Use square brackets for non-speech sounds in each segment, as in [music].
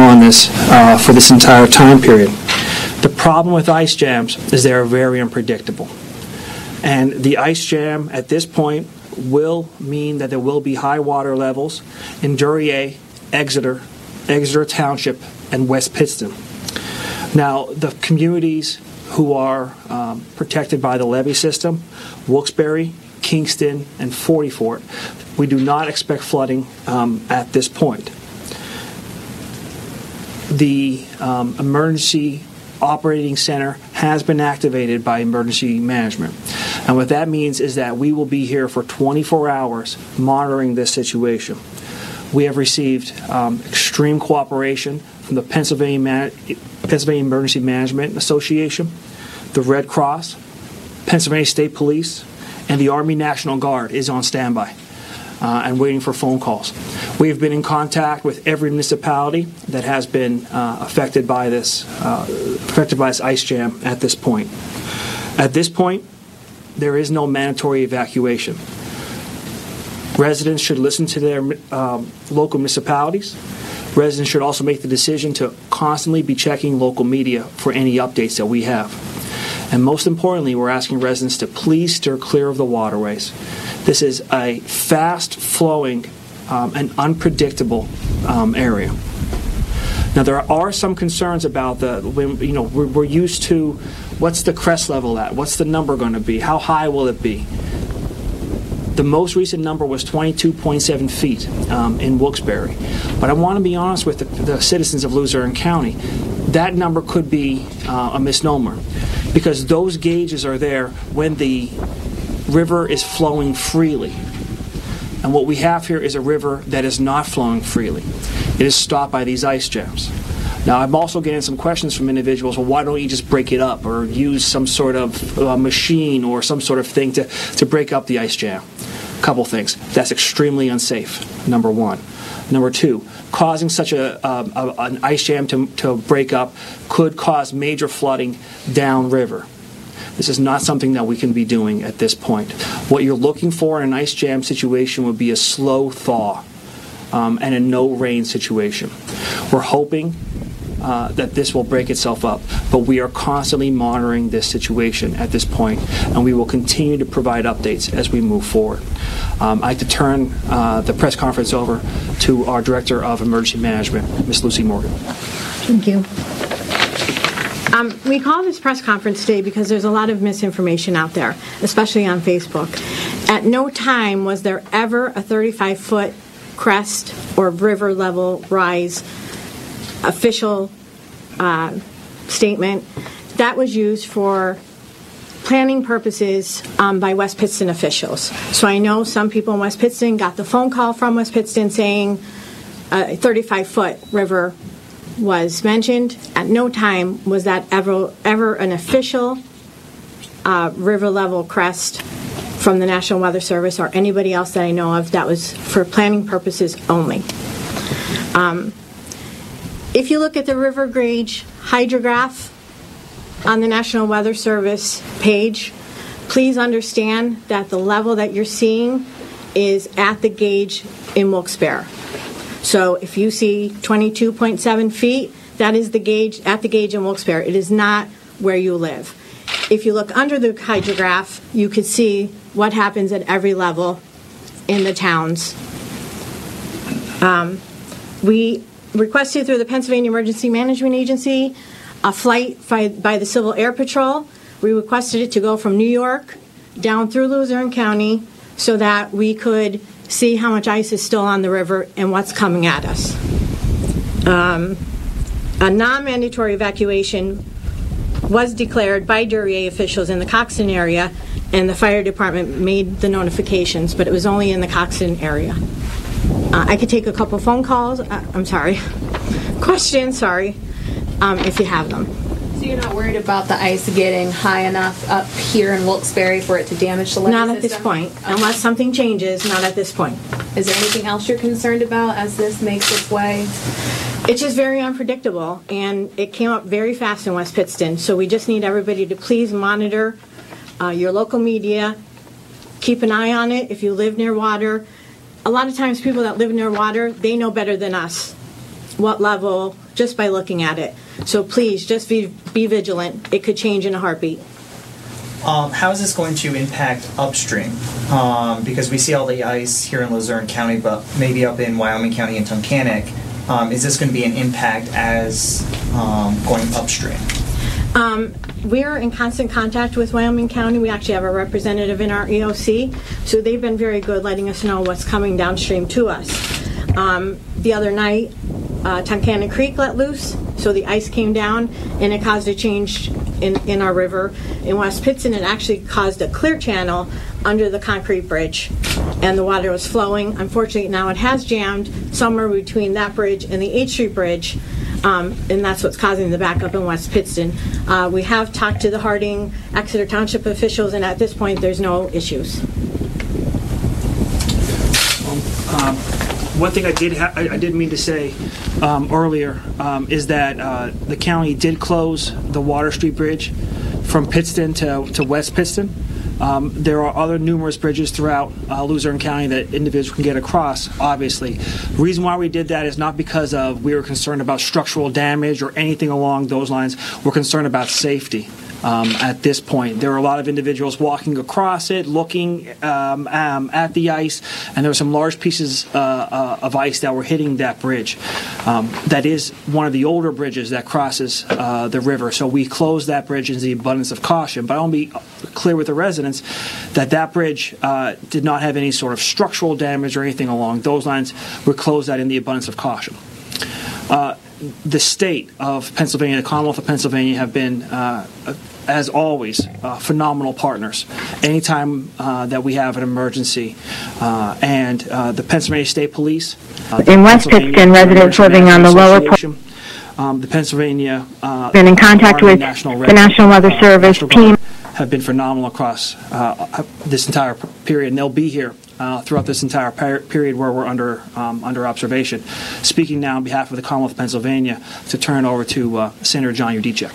On this uh, for this entire time period. The problem with ice jams is they are very unpredictable. And the ice jam at this point will mean that there will be high water levels in Duryea, Exeter, Exeter Township, and West Pittston. Now, the communities who are um, protected by the levee system, Wilkes-Barre, Kingston, and Forty Fort, we do not expect flooding um, at this point the um, emergency operating center has been activated by emergency management. And what that means is that we will be here for 24 hours monitoring this situation. We have received um, extreme cooperation from the Pennsylvania, Man- Pennsylvania Emergency Management Association, the Red Cross, Pennsylvania State Police, and the Army National Guard is on standby uh, and waiting for phone calls. We have been in contact with every municipality that has been uh, affected by this uh, affected by this ice jam at this point. At this point, there is no mandatory evacuation. Residents should listen to their um, local municipalities. Residents should also make the decision to constantly be checking local media for any updates that we have. And most importantly, we're asking residents to please steer clear of the waterways. This is a fast flowing um, and unpredictable um, area. Now, there are some concerns about the, when, you know, we're, we're used to what's the crest level at? What's the number going to be? How high will it be? The most recent number was 22.7 feet um, in Wilkes-Barre. But I want to be honest with the, the citizens of Luzerne County. That number could be uh, a misnomer because those gauges are there when the river is flowing freely. And what we have here is a river that is not flowing freely. It is stopped by these ice jams. Now, I'm also getting some questions from individuals. Well, why don't you just break it up or use some sort of uh, machine or some sort of thing to, to break up the ice jam? A Couple things. That's extremely unsafe, number one. Number two, causing such a, um, a an ice jam to, to break up could cause major flooding downriver. This is not something that we can be doing at this point. What you're looking for in an ice jam situation would be a slow thaw um, and a no rain situation. We're hoping uh, that this will break itself up, but we are constantly monitoring this situation at this point, and we will continue to provide updates as we move forward. Um, I'd like to turn uh, the press conference over to our Director of Emergency Management, Ms. Lucy Morgan. Thank you. Um, we call this press conference today because there's a lot of misinformation out there, especially on Facebook. At no time was there ever a 35 foot crest or river level rise official uh, statement. That was used for planning purposes um, by West Pittston officials. So I know some people in West Pittston got the phone call from West Pittston saying a 35 foot river was mentioned. At no time was that ever ever an official uh, river level crest from the National Weather Service or anybody else that I know of. That was for planning purposes only. Um, if you look at the river gauge hydrograph on the National Weather Service page, please understand that the level that you're seeing is at the gauge in Wilkes-Barre. So if you see 22.7 feet, that is the gauge at the gauge in Wilkes-Barre. It is not where you live. If you look under the hydrograph, you can see what happens at every level in the towns. Um, we requested through the Pennsylvania Emergency Management Agency a flight by, by the Civil Air Patrol. We requested it to go from New York down through Luzerne County so that we could see how much ice is still on the river and what's coming at us. Um, a non mandatory evacuation was declared by Duryea officials in the Coxton area, and the fire department made the notifications, but it was only in the Coxton area. Uh, I could take a couple phone calls. Uh, I'm sorry. [laughs] questions, sorry, um, if you have them. You're not worried about the ice getting high enough up here in Wilkes-Barre for it to damage the Not at this point, unless something changes, not at this point. Is there anything else you're concerned about as this makes its way? It's just very unpredictable, and it came up very fast in West Pittston. So we just need everybody to please monitor uh, your local media. Keep an eye on it if you live near water. A lot of times, people that live near water, they know better than us what level just by looking at it. So please, just be, be vigilant. It could change in a heartbeat. Um, how is this going to impact upstream? Um, because we see all the ice here in Luzerne County, but maybe up in Wyoming County and Tunkhannock. Um, is this going to be an impact as um, going upstream? Um, we're in constant contact with Wyoming County. We actually have a representative in our EOC, so they've been very good letting us know what's coming downstream to us. Um, the other night, uh, Tunkhannock Creek let loose, so the ice came down and it caused a change in, in our river. In West Pittston, it actually caused a clear channel under the concrete bridge, and the water was flowing. Unfortunately, now it has jammed somewhere between that bridge and the H Street Bridge. Um, and that's what's causing the backup in West Pittston. Uh, we have talked to the Harding, Exeter Township officials, and at this point, there's no issues. One thing I did I, I did mean to say um, earlier um, is that uh, the county did close the Water Street Bridge from Pittston to, to West Pittston. Um, there are other numerous bridges throughout uh, Luzerne County that individuals can get across, obviously. The reason why we did that is not because of we were concerned about structural damage or anything along those lines. We're concerned about safety um, at this point. There were a lot of individuals walking across it, looking um, um, at the ice, and there were some large pieces uh, uh, of ice that were hitting that bridge. Um, that is one of the older bridges that crosses uh, the river, so we closed that bridge in the abundance of caution. But I want to be clear with the residents that that bridge uh, did not have any sort of structural damage or anything along those lines. We closed that in the abundance of caution the state of Pennsylvania, the Commonwealth of Pennsylvania, have been, uh, as always, uh, phenomenal partners. Anytime uh, that we have an emergency, uh, and uh, the Pennsylvania State Police, uh, In West Pittston, residents living on the lower Association, um, the Pennsylvania uh, Been in contact Army with National the Red- National Weather Service, team have been phenomenal across uh, this entire period, and they'll be here uh, throughout this entire per- period where we're under um, under observation. Speaking now on behalf of the Commonwealth of Pennsylvania, to turn over to uh, Senator John Yudichak.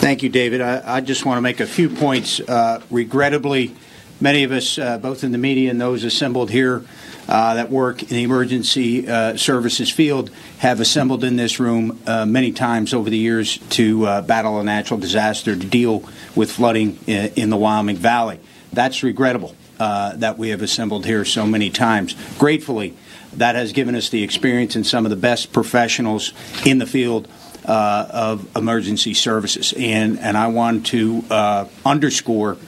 Thank you, David. I, I just want to make a few points. Uh, regrettably, many of us, uh, both in the media and those assembled here uh, that work in the emergency uh, services field, have assembled in this room many times over the years to battle a natural disaster, to deal with flooding in, in the Wyoming Valley. That's regrettable uh, that we have assembled here so many times. Gratefully, that has given us the experience and some of the best professionals in the field uh, of emergency services. And, and I want to uh, underscore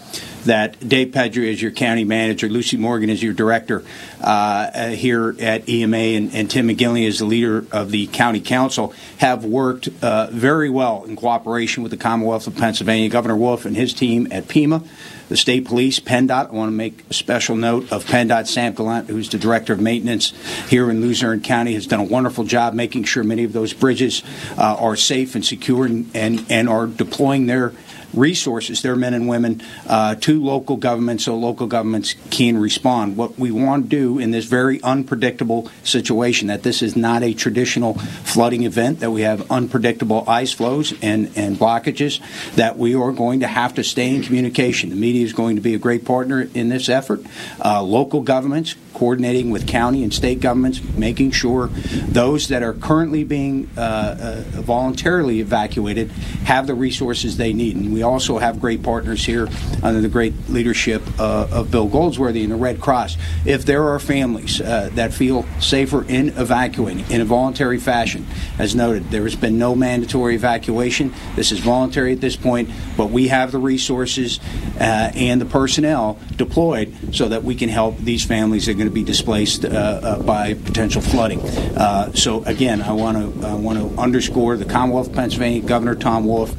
that Dave Pedri is your county manager, Lucy Morgan is your director uh, uh, here at EMA, and, and Tim McGinley is the leader of the county council, have worked uh, very well in cooperation with the Commonwealth of Pennsylvania, Governor Wolf and his team at PEMA, the state police, PennDOT. I want to make a special note of PennDOT Sam Gallant, who's the director of maintenance here in Luzerne County, has done a wonderful job making sure many of those bridges uh, are safe and secure and, and, and are deploying their resources, their men and women, uh, to local governments so local governments can respond. What we want to do in this very unpredictable situation, that this is not a traditional flooding event, that we have unpredictable ice flows and, and blockages, that we are going to have to stay in communication. The media is going to be a great partner in this effort. Uh, local governments, coordinating with county and state governments, making sure those that are currently being uh, uh, voluntarily evacuated have the resources they need. We also have great partners here under the great leadership uh, of Bill Goldsworthy and the Red Cross. If there are families uh, that feel safer in evacuating in a voluntary fashion, as noted, there has been no mandatory evacuation. This is voluntary at this point, but we have the resources uh, and the personnel deployed so that we can help these families that are going to be displaced uh, uh, by potential flooding. Uh, so again, I want to I want to underscore the Commonwealth of Pennsylvania, Governor Tom Wolf,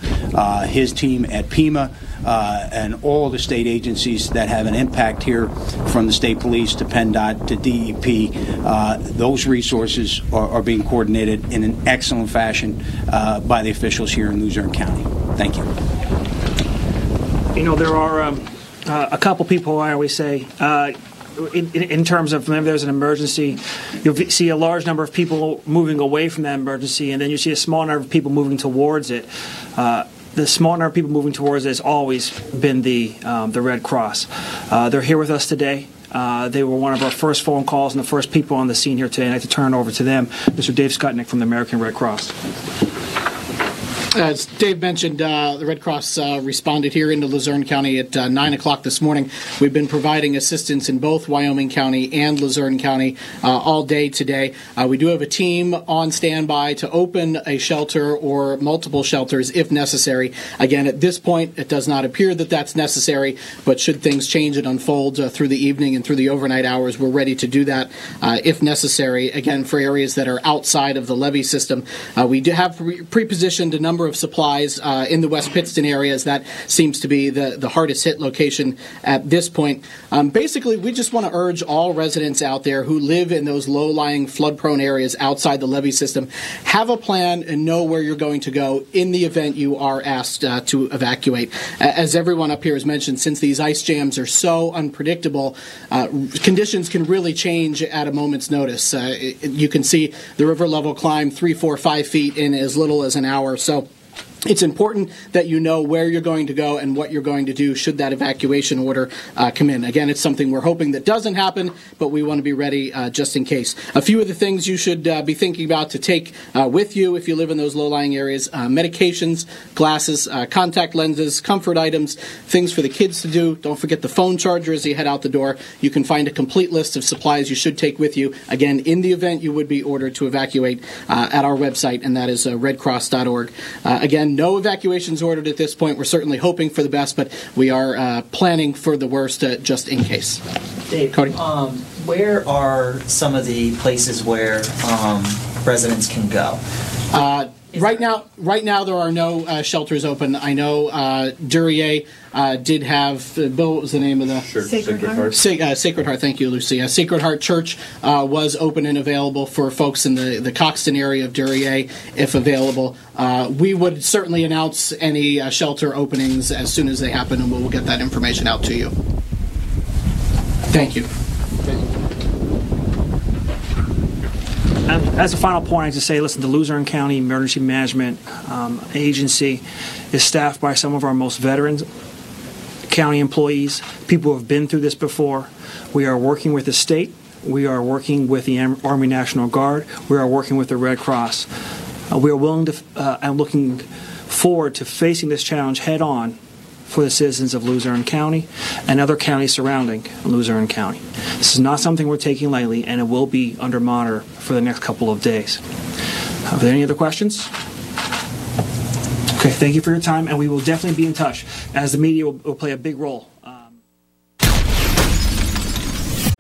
his team at PEMA. uh, and all the state agencies that have an impact here, from the state police to PennDOT to DEP. Uh, those resources are, are, being coordinated in an excellent fashion uh, by the officials here in Luzerne County. Thank you. You know, there are um, uh, a couple people I always say. Uh, in, in, terms of whenever there's an emergency, you'll see a large number of people moving away from that emergency, and then you see a small number of people moving towards it. Uh, the small number of people moving towards has always been the um, the Red Cross. Uh, they're here with us today. Uh, they were one of our first phone calls and the first people on the scene here today. I'd like to turn it over to them, Mr. Dave Skutnik from the American Red Cross. As Dave mentioned, uh, the Red Cross uh, responded here into Luzerne County at uh, 9 o'clock this morning. We've been providing assistance in both Wyoming County and Luzerne County uh, all day today. Uh, we do have a team on standby to open a shelter or multiple shelters if necessary. Again, at this point, it does not appear that that's necessary, but should things change and unfold uh, through the evening and through the overnight hours, we're ready to do that if necessary. Again, for areas that are outside of the levee system, we do have pre positioned a number number of supplies uh, in the West Pittston areas. That seems to be the, the hardest hit location at this point. Um, basically, we just want to urge all residents out there who live in those low lying, flood prone areas outside the levee system have a plan and know where you're going to go in the event you are asked uh, to evacuate. As everyone up here has mentioned, since these ice jams are so unpredictable, uh, conditions can really change at a moment's notice. Uh, you can see the river level climb three, four, five feet in as little as an hour. So it's important that you know where you're going to go and what you're going to do should that evacuation order uh, come in. Again, it's something we're hoping that doesn't happen, but we want to be ready uh, just in case. A few of the things you should uh, be thinking about to take uh, with you if you live in those low lying areas uh, medications, glasses, uh, contact lenses, comfort items, things for the kids to do. Don't forget the phone charger as you head out the door. You can find a complete list of supplies you should take with you. Again, in the event you would be ordered to evacuate at our website, and that is redcross.org. again, no evacuations ordered at this point. We're certainly hoping for the best, but we are uh, planning for the worst uh, just in case. Dave, Cody? Um, where are some of the places where um, residents can go? Uh, right now, right now there are no uh, shelters open. I know uh, Duryea uh, did have uh, Bill. What was the name of the Sacred, Sacred Heart? Sa- uh, Sacred Heart. Thank you, Lucy. Uh, Sacred Heart Church uh, was open and available for folks in the the Coxton area of Duryea, if available. Uh, we would certainly announce any shelter openings as soon as they happen, and we'll get that information out to you. Thank you. As a final point, I just say, listen, the Luzerne County Emergency Management um, Agency is staffed by some of our most veterans county employees, people who have been through this before. We are working with the state. We are working with the Army National Guard. We are working with the Red Cross. Uh, we are willing to uh, and looking forward to facing this challenge head on for the citizens of Luzerne County and other counties surrounding Luzerne County. This is not something we're taking lightly, and it will be under monitor for the next couple of days. Are there any other questions? Okay, thank you for your time, and we will definitely be in touch as the media will, will play a big role.